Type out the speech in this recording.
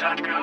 ActionAidRecordings.com.